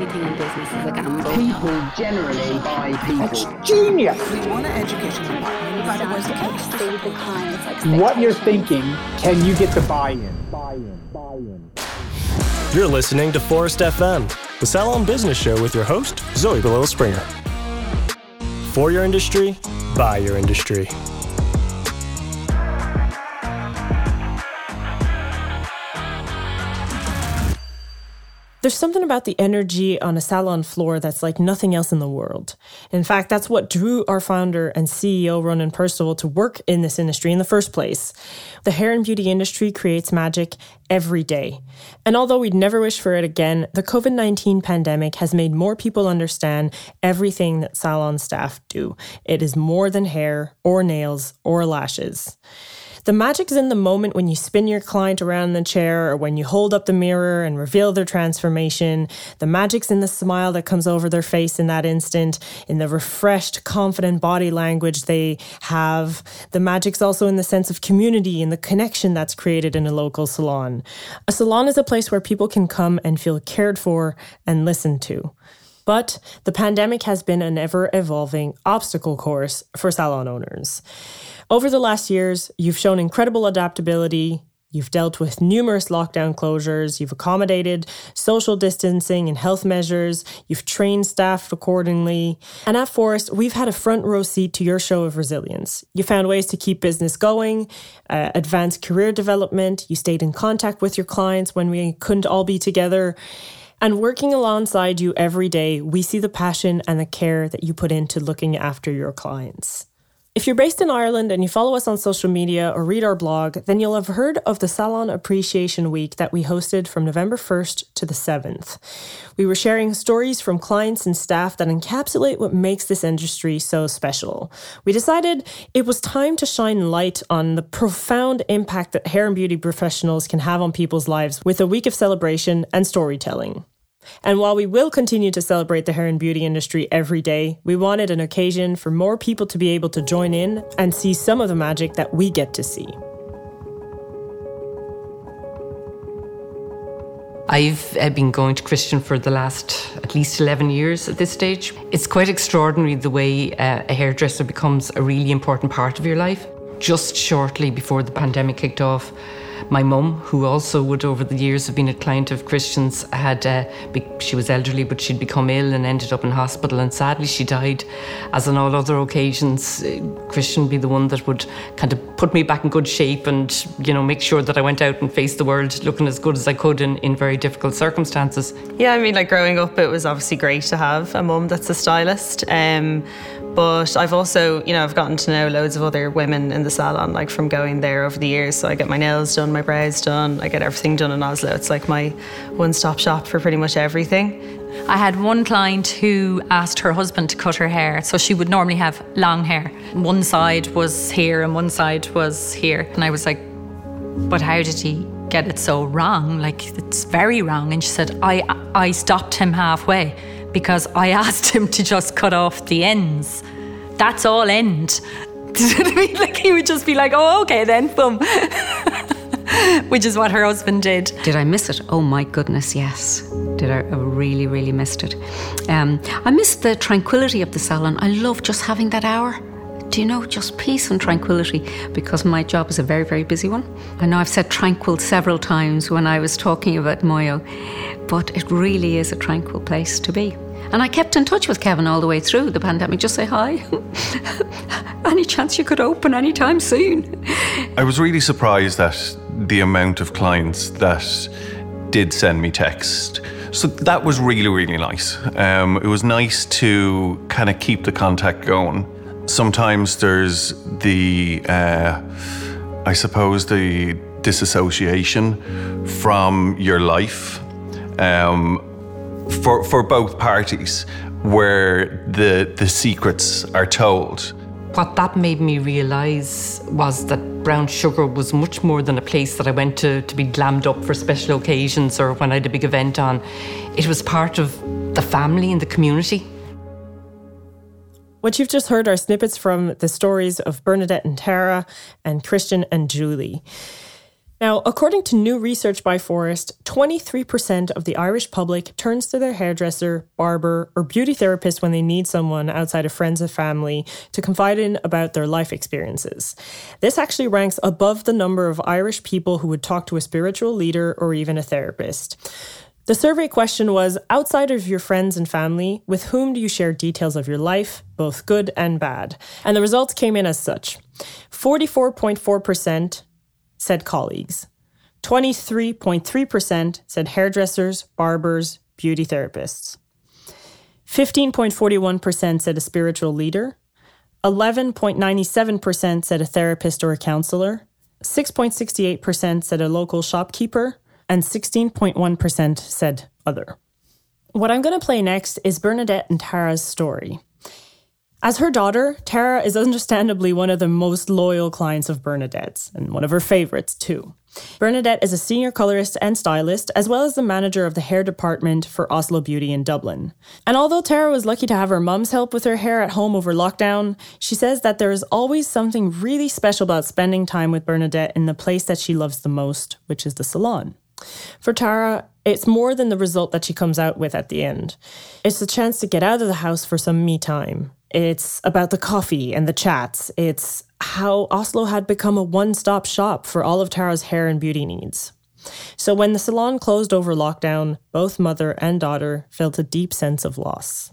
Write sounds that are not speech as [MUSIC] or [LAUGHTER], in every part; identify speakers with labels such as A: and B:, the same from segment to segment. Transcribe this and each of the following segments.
A: everything in business is a gamble.
B: People generally buy people.
C: It's genius.
D: We want to educate you no matter what the case.
A: Stay with the clients.
C: What you're thinking, can you get the buy-in? Buy-in. Buy-in.
E: You're listening to Phorest FM, the Salon Business Show with your host, Zoe Below Springer. For your industry, by your industry.
F: There's something about the energy on a salon floor that's like nothing else in the world. In fact, that's what drew our founder and CEO, Ronan Perceval, to work in this industry in the first place. The hair and beauty industry creates magic every day. And although we'd never wish for it again, the COVID 19 pandemic has made more people understand everything that salon staff do. It is more than hair or nails or lashes. The magic's in the moment when you spin your client around in the chair or when you hold up the mirror and reveal their transformation. The magic's in the smile that comes over their face in that instant, in the refreshed, confident body language they have. The magic's also in the sense of community and the connection that's created in a local salon. A salon is a place where people can come and feel cared for and listened to. But the pandemic has been an ever evolving obstacle course for salon owners. Over the last years, you've shown incredible adaptability. You've dealt with numerous lockdown closures. You've accommodated social distancing and health measures. You've trained staff accordingly. And at Phorest, we've had a front row seat to your show of resilience. You found ways to keep business going, uh, advance career development. You stayed in contact with your clients when we couldn't all be together. And working alongside you every day, we see the passion and the care that you put into looking after your clients. If you're based in Ireland and you follow us on social media or read our blog, then you'll have heard of the Salon Appreciation Week that we hosted from November 1st to the 7th. We were sharing stories from clients and staff that encapsulate what makes this industry so special. We decided it was time to shine light on the profound impact that hair and beauty professionals can have on people's lives with a week of celebration and storytelling. And while we will continue to celebrate the hair and beauty industry every day, we wanted an occasion for more people to be able to join in and see some of the magic that we get to see.
G: I've uh, been going to Christian for the last at least 11 years at this stage. It's quite extraordinary the way uh, a hairdresser becomes a really important part of your life. Just shortly before the pandemic kicked off, my mum, who also would over the years have been a client of Christian's, had uh, be- she was elderly, but she'd become ill and ended up in hospital, and sadly she died. As on all other occasions, uh, Christian be the one that would kind of put me back in good shape and you know make sure that I went out and faced the world looking as good as I could in, in very difficult circumstances.
H: Yeah, I mean, like growing up, it was obviously great to have a mum that's a stylist. Um, but I've also, you know, I've gotten to know loads of other women in the salon, like from going there over the years. So I get my nails done, my brows done, I get everything done in Oslo. It's like my one stop shop for pretty much everything.
I: I had one client who asked her husband to cut her hair. So she would normally have long hair. One side was here and one side was here. And I was like, but how did he get it so wrong? Like, it's very wrong. And she said, I, I stopped him halfway because I [LAUGHS] asked him to just cut off the ends. That's all end. [LAUGHS] Like he would just be like, oh, okay then, boom. [LAUGHS] [LAUGHS] Which is what her husband did.
J: Did I miss it? Oh my goodness, yes. Did I, I really, really missed it. Um, I missed the tranquility of the salon. I love just having that hour. Do you know, just peace and tranquility because my job is a very, very busy one. I know I've said tranquil several times when I was talking about Moyo, but it really is a tranquil place to be. And I kept in touch with Kevin all the way through the pandemic. Just say hi. [LAUGHS] Any chance you could open anytime soon?
K: I was really surprised at the amount of clients that did send me text. So that was really, really nice. Um, it was nice to kind of keep the contact going. Sometimes there's the, uh, I suppose, the disassociation from your life. Um, for for both parties where the the secrets are told.
G: What that made me realise was that Brown Sugar was much more than a place that I went to to be glammed up for special occasions or when I had a big event on. It was part of the family and the community.
F: What you've just heard are snippets from the stories of Bernadette and Tara and Christian and Julie. Now, according to new research by Phorest, 23% of the Irish public turns to their hairdresser, barber, or beauty therapist when they need someone outside of friends and family to confide in about their life experiences. This actually ranks above the number of Irish people who would talk to a spiritual leader or even a therapist. The survey question was outside of your friends and family, with whom do you share details of your life, both good and bad? And the results came in as such 44.4% said colleagues, 23.3% said hairdressers, barbers, beauty therapists, 15.41% said a spiritual leader, 11.97% said a therapist or a counselor, 6.68% said a local shopkeeper, and 16.1% said other. What I'm going to play next is Bernadette and Tara's story. As her daughter, Tara is understandably one of the most loyal clients of Bernadette's, and one of her favorites, too. Bernadette is a senior colorist and stylist, as well as the manager of the hair department for Oslo Beauty in Dublin. And although Tara was lucky to have her mum's help with her hair at home over lockdown, she says that there is always something really special about spending time with Bernadette in the place that she loves the most, which is the salon. For Tara, it's more than the result that she comes out with at the end. It's the chance to get out of the house for some me time. It's about the coffee and the chats. It's how Oslo had become a one stop shop for all of Tara's hair and beauty needs. So when the salon closed over lockdown, both mother and daughter felt a deep sense of loss.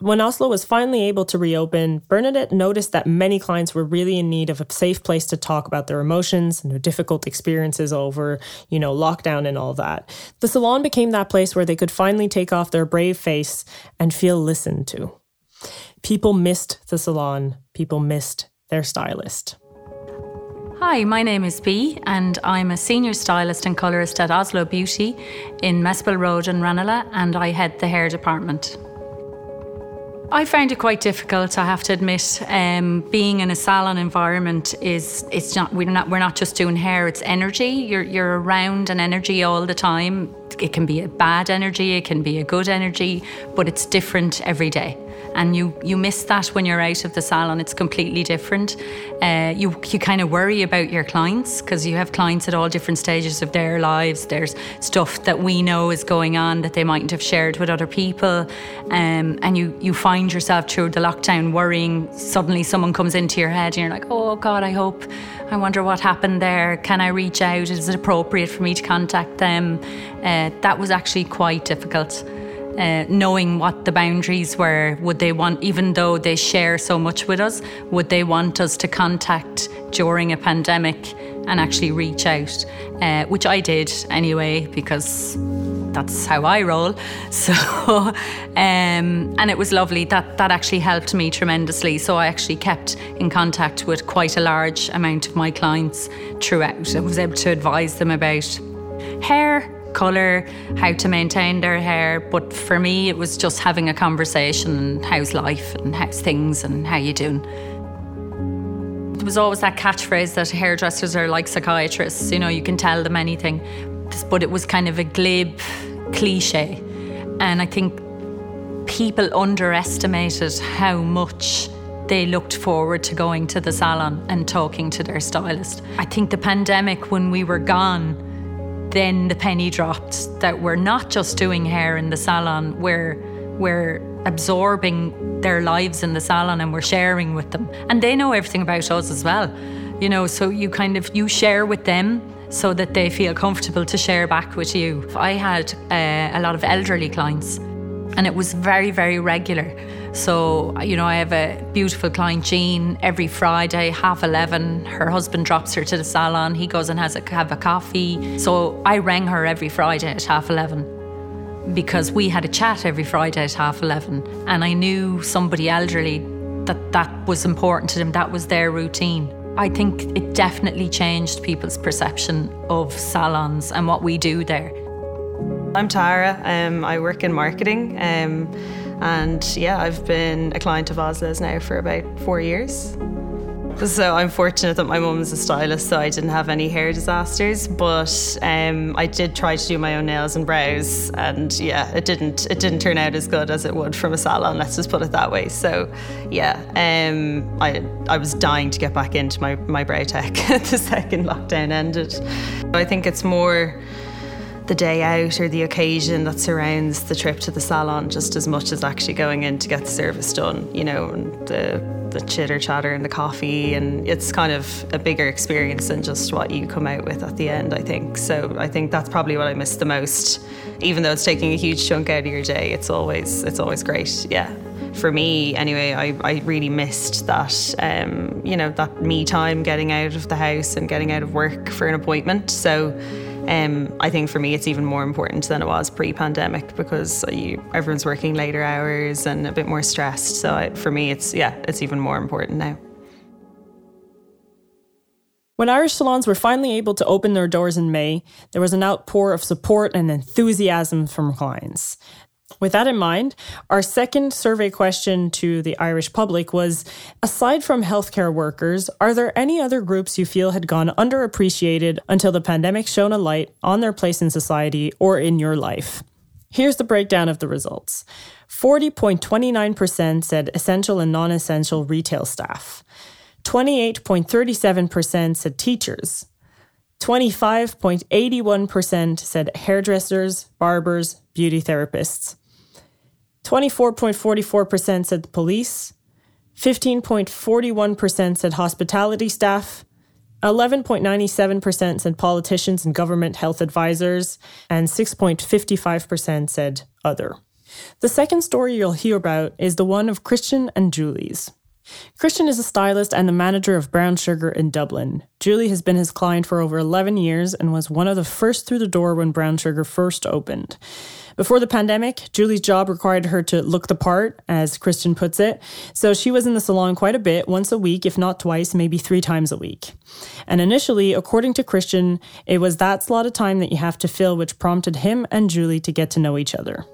F: When Oslo was finally able to reopen, Bernadette noticed that many clients were really in need of a safe place to talk about their emotions and their difficult experiences over, you know, lockdown and all that. The salon became that place where they could finally take off their brave face and feel listened to. People missed the salon, people missed their stylist.
I: Hi, my name is Bea, and I'm a senior stylist and colourist at Oslo Beauty in Mespil Road in Ranelagh, and I head the hair department. I found it quite difficult. I have to admit, um, being in a salon environment is it's not we're not we're not just doing hair. It's energy. You're you're around an energy all the time. It can be a bad energy. It can be a good energy, but it's different every day and you you miss that when you're out of the salon. It's completely different. Uh, you you kind of worry about your clients because you have clients at all different stages of their lives. There's stuff that we know is going on that they mightn't have shared with other people, um, and you you find yourself through the lockdown worrying. Suddenly, someone comes into your head, and you're like, oh God, I hope. I wonder what happened there. Can I reach out? Is it appropriate for me to contact them? Uh, that was actually quite difficult uh, knowing what the boundaries were. Would they want, even though they share so much with us, would they want us to contact during a pandemic and actually reach out? Uh, which I did anyway, because that's how I roll. [LAUGHS] So, um, and it was lovely. That that actually helped me tremendously. So I actually kept in contact with quite a large amount of my clients throughout. I was able to advise them about hair colour, how to maintain their hair. But for me, it was just having a conversation and how's life and how's things and how you doing. There was always that catchphrase that hairdressers are like psychiatrists, you know, you can tell them anything. But it was kind of a glib cliche. And I think people underestimated how much they looked forward to going to the salon and talking to their stylist. I think the pandemic, when we were gone, then the penny dropped that we're not just doing hair in the salon, we're, we're absorbing their lives in the salon and we're sharing with them. And they know everything about us as well. You know, so you kind of you share with them so that they feel comfortable to share back with you. I had uh, a lot of elderly clients and it was very, very regular. So, you know, I have a beautiful client, Jean, every Friday, half 11. Her husband drops her to the salon. He goes and has a, have a coffee. So I rang her every Friday at half 11 because we had a chat every Friday at half 11. And I knew somebody elderly that that was important to them, that was their routine. I think it definitely changed people's perception of salons and what we do there.
H: I'm Tara. Um, I work in marketing. Um, and yeah, I've been a client of Oslo's now for about four years. So I'm fortunate that my mum is a stylist, so I didn't have any hair disasters. But um, I did try to do my own nails and brows, and yeah, it didn't it didn't turn out as good as it would from a salon. Let's just put it that way. So yeah, um, I I was dying to get back into my my brow tech [LAUGHS] the second lockdown ended. I think it's more the day out or the occasion that surrounds the trip to the salon just as much as actually going in to get the service done, you know, and the the chitter chatter and the coffee and it's kind of a bigger experience than just what you come out with at the end, I think. So I think that's probably what I miss the most. Even though it's taking a huge chunk out of your day, it's always it's always great. Yeah. For me, anyway, I, I really missed that, um, you know, that me time getting out of the house and getting out of work for an appointment. So um, I think for me, it's even more important than it was pre-pandemic because you, everyone's working later hours and a bit more stressed. So I, for me, it's yeah, it's even more important now.
F: When Irish salons were finally able to open their doors in May, there was an outpour of support and enthusiasm from clients. With that in mind, our second survey question to the Irish public was Aside from healthcare workers, are there any other groups you feel had gone underappreciated until the pandemic shone a light on their place in society or in your life? Here's the breakdown of the results 40.29% said essential and non essential retail staff, 28.37% said teachers, 25.81% said hairdressers, barbers, beauty therapists. 24.44% said the police. 15.41% said hospitality staff. 11.97% said politicians and government health advisors. And 6.55% said other. The second story you'll hear about is the one of Christian and Julie's. Christian is a stylist and the manager of Brown Sugar in Dublin. Julie has been his client for over 11 years and was one of the first through the door when Brown Sugar first opened. Before the pandemic, Julie's job required her to look the part, as Christian puts it, so she was in the salon quite a bit, once a week, if not twice, maybe three times a week. And initially, according to Christian, it was that slot of time that you have to fill which prompted him and Julie to get to know each other.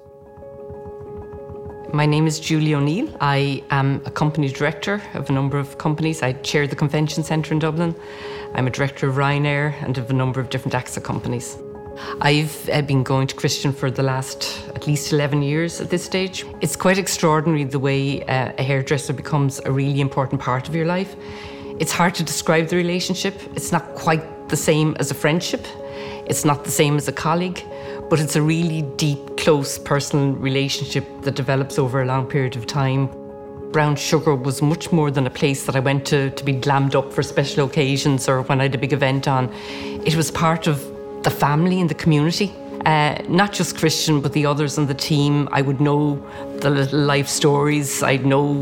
G: My name is Julie O'Neill. I am a company director of a number of companies. I chair the convention centre in Dublin. I'm a director of Ryanair and of a number of different AXA companies. I've uh, been going to Christian for the last at least 11 years at this stage. It's quite extraordinary the way uh, a hairdresser becomes a really important part of your life. It's hard to describe the relationship. It's not quite the same as a friendship, it's not the same as a colleague, but it's a really deep, close personal relationship that develops over a long period of time. Brown Sugar was much more than a place that I went to to be glammed up for special occasions or when I had a big event on. It was part of the family and the community. Uh, not just Christian, but the others on the team. I would know the little life stories. I'd know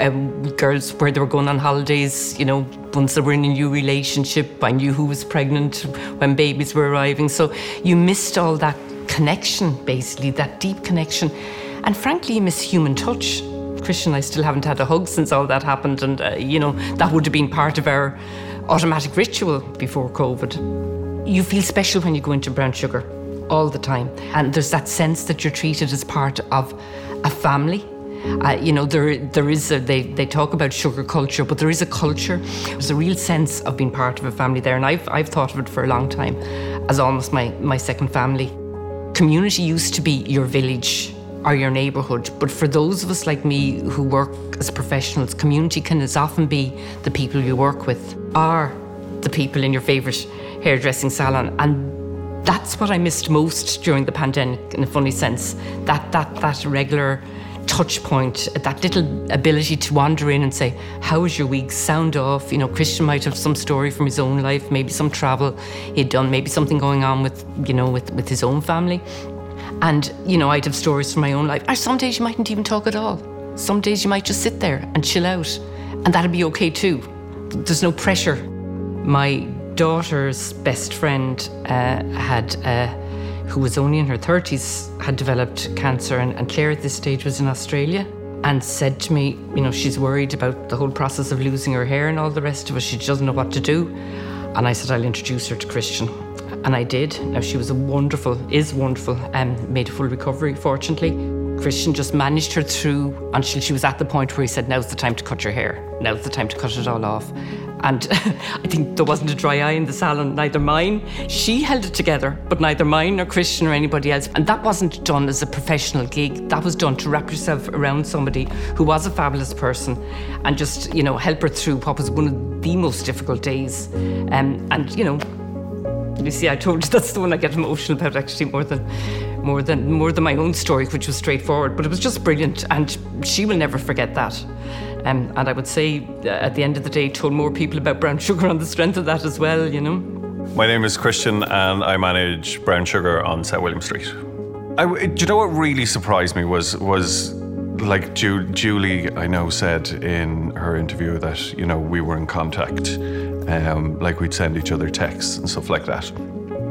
G: um, girls where they were going on holidays. You know, once they were in a new relationship, I knew who was pregnant when babies were arriving. So you missed all that connection, basically, that deep connection. And frankly, you miss human touch. Christian, I still haven't had a hug since all that happened. And, uh, you know, that would have been part of our automatic ritual before COVID you feel special when you go into brown sugar all the time. And there's that sense that you're treated as part of a family. Uh, you know, there there is a, they they talk about sugar culture, but there is a culture. There's a real sense of being part of a family there, and I've I've thought of it for a long time as almost my my second family. Community used to be your village or your neighbourhood, but for those of us like me who work as professionals, community can as often be the people you work with, are the people in your favourite hairdressing salon. And that's what I missed most during the pandemic, in a funny sense. That that that regular touch point, that little ability to wander in and say, How was your week? Sound off. You know, Christian might have some story from his own life, maybe some travel he'd done, maybe something going on with, you know, with, with his own family. And, you know, I'd have stories from my own life. Or some days you mightn't even talk at all. Some days you might just sit there and chill out. And that'd be okay too. There's no pressure. My daughter's best friend uh, had, uh, who was only in her 30s, had developed cancer, and, and Claire at this stage was in Australia and said to me, you know, she's worried about the whole process of losing her hair and all the rest of it. She doesn't know what to do. And I said, I'll introduce her to Christian. And I did. Now, she was a wonderful, is wonderful, and um, made a full recovery, fortunately. Christian just managed her through until she was at the point where he said, Now's the time to cut your hair. Now's the time to cut it all off. And [LAUGHS] I think there wasn't a dry eye in the salon, neither mine. She held it together, but neither mine nor Christian or anybody else. And that wasn't done as a professional gig. That was done to wrap yourself around somebody who was a fabulous person and just, you know, help her through what was one of the most difficult days. Um, and, you know, you see, I told you [LAUGHS] that's the one I get emotional about actually more than more than more than my own story, which was straightforward. But it was just brilliant, and she will never forget that. Um, and I would say, uh, at the end of the day, told more people about brown [LAUGHS] sugar on the strength of that as well. You know.
K: My name is Christian, and I manage Brown Sugar on South William Street. I, do you know what really surprised me was was like Ju- Julie, I know, said in her interview that you know we were in contact, um, like we'd send each other texts and stuff like that.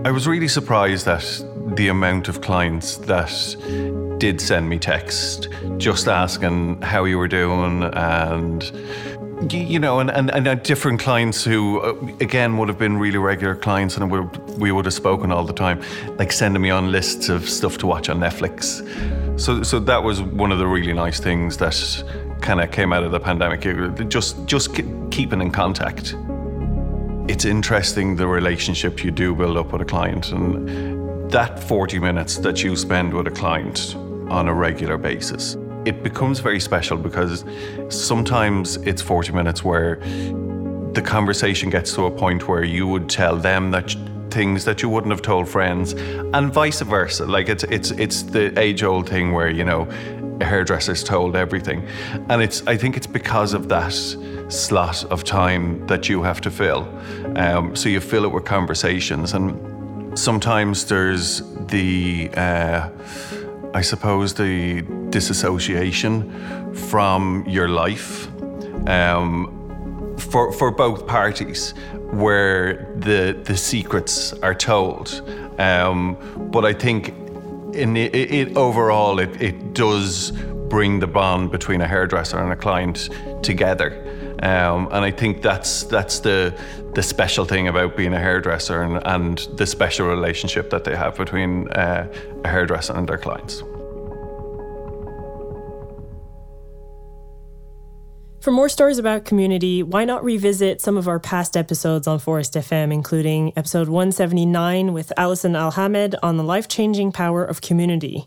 K: I was really surprised that the amount of clients that did send me text just asking how you were doing and you know, and, and, and different clients who, uh, again, would have been really regular clients and we, we would have spoken all the time, like sending me on lists of stuff to watch on Netflix. So, so that was one of the really nice things that kind of came out of the pandemic. Just, just keeping in contact. It's interesting the relationship you do build up with a client, and that 40 minutes that you spend with a client on a regular basis. It becomes very special because sometimes it's 40 minutes where the conversation gets to a point where you would tell them that things that you wouldn't have told friends and vice versa. Like it's it's it's the age old thing where you know a hairdressers told everything. And it's i think it's because of that slot of time that you have to fill um, so you fill it with conversations and sometimes there's the uh, I suppose, the disassociation from your life um, for, for both parties, where the, the secrets are told. Um, but I think in it, it overall, it, it does bring the bond between a hairdresser and a client together. Um, and I think that's that's the the special thing about being a hairdresser and, and the special relationship that they have between uh, a hairdresser and their clients.
F: For more stories about community, why not revisit some of our past episodes on Phorest FM, including episode 179 with Alison Alhamed on the life changing power of community.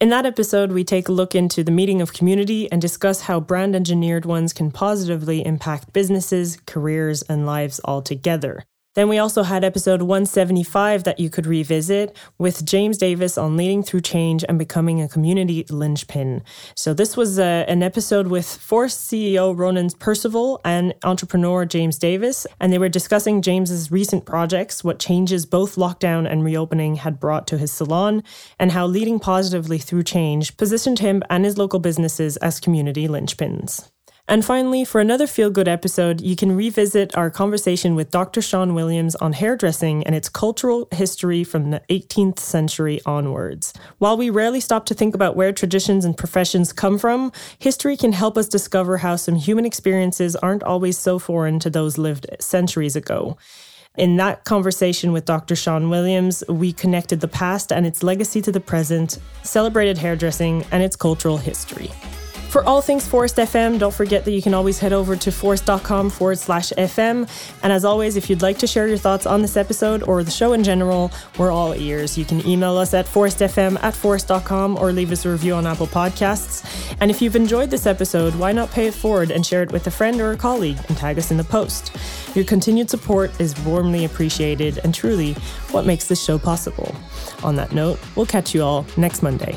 F: In that episode, we take a look into the meeting of community and discuss how brand engineered ones can positively impact businesses, careers, and lives altogether. Then we also had episode 175 that you could revisit with James Davis on leading through change and becoming a community linchpin. So this was uh, an episode with Phorest CEO Ronan Perceval and entrepreneur James Davis, and they were discussing James's recent projects, what changes both lockdown and reopening had brought to his salon, and how leading positively through change positioned him and his local businesses as community linchpins. And finally, for another feel good episode, you can revisit our conversation with Dr. Sean Williams on hairdressing and its cultural history from the 18th century onwards. While we rarely stop to think about where traditions and professions come from, history can help us discover how some human experiences aren't always so foreign to those lived centuries ago. In that conversation with Dr. Sean Williams, we connected the past and its legacy to the present, celebrated hairdressing and its cultural history. For all things Phorest FM, don't forget that you can always head over to phorest.com forward slash FM. And as always, if you'd like to share your thoughts on this episode or the show in general, we're all ears. You can email us at phorestfm at phorest.com or leave us a review on Apple Podcasts. And if you've enjoyed this episode, why not pay it forward and share it with a friend or a colleague and tag us in the post? Your continued support is warmly appreciated and truly what makes this show possible. On that note, we'll catch you all next Monday.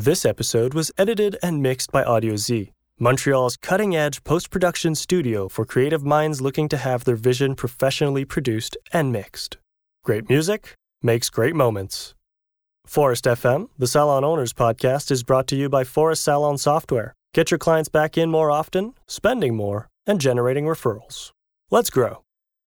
E: This episode was edited and mixed by Audio Z, Montreal's cutting edge post production studio for creative minds looking to have their vision professionally produced and mixed. Great music makes great moments. Phorest FM, the Salon Owners podcast, is brought to you by Phorest Salon Software. Get your clients back in more often, spending more, and generating referrals. Let's grow.